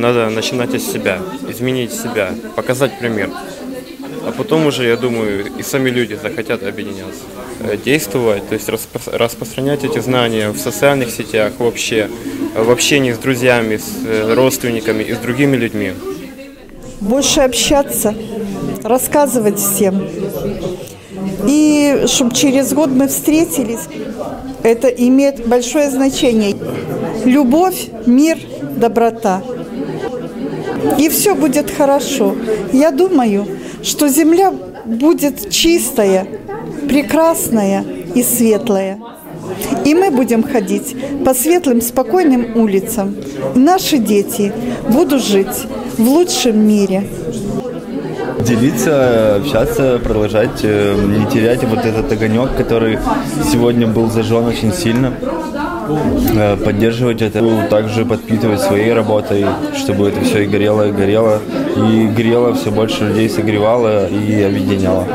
Надо начинать из себя, изменить себя, показать пример. А потом уже, я думаю, и сами люди захотят объединяться. Э, Действовать, то есть распро- распространять эти знания в социальных сетях вообще, в общении с друзьями, с э, родственниками и с другими людьми. больше общаться, рассказывать всем. И чтобы через год мы встретились, это имеет большое значение. Любовь, мир, доброта. И все будет хорошо. Я думаю, что земля будет чистая, прекрасная и светлая. И мы будем ходить по светлым, спокойным улицам. Наши дети будут жить в лучшем мире. Делиться, общаться, продолжать, э, не терять вот этот огонек, который сегодня был зажжен очень сильно. Э, Поддерживать это, ну, также подпитывать своей работой, чтобы это все и горело, и горело, и грело, все больше людей согревало и объединяло.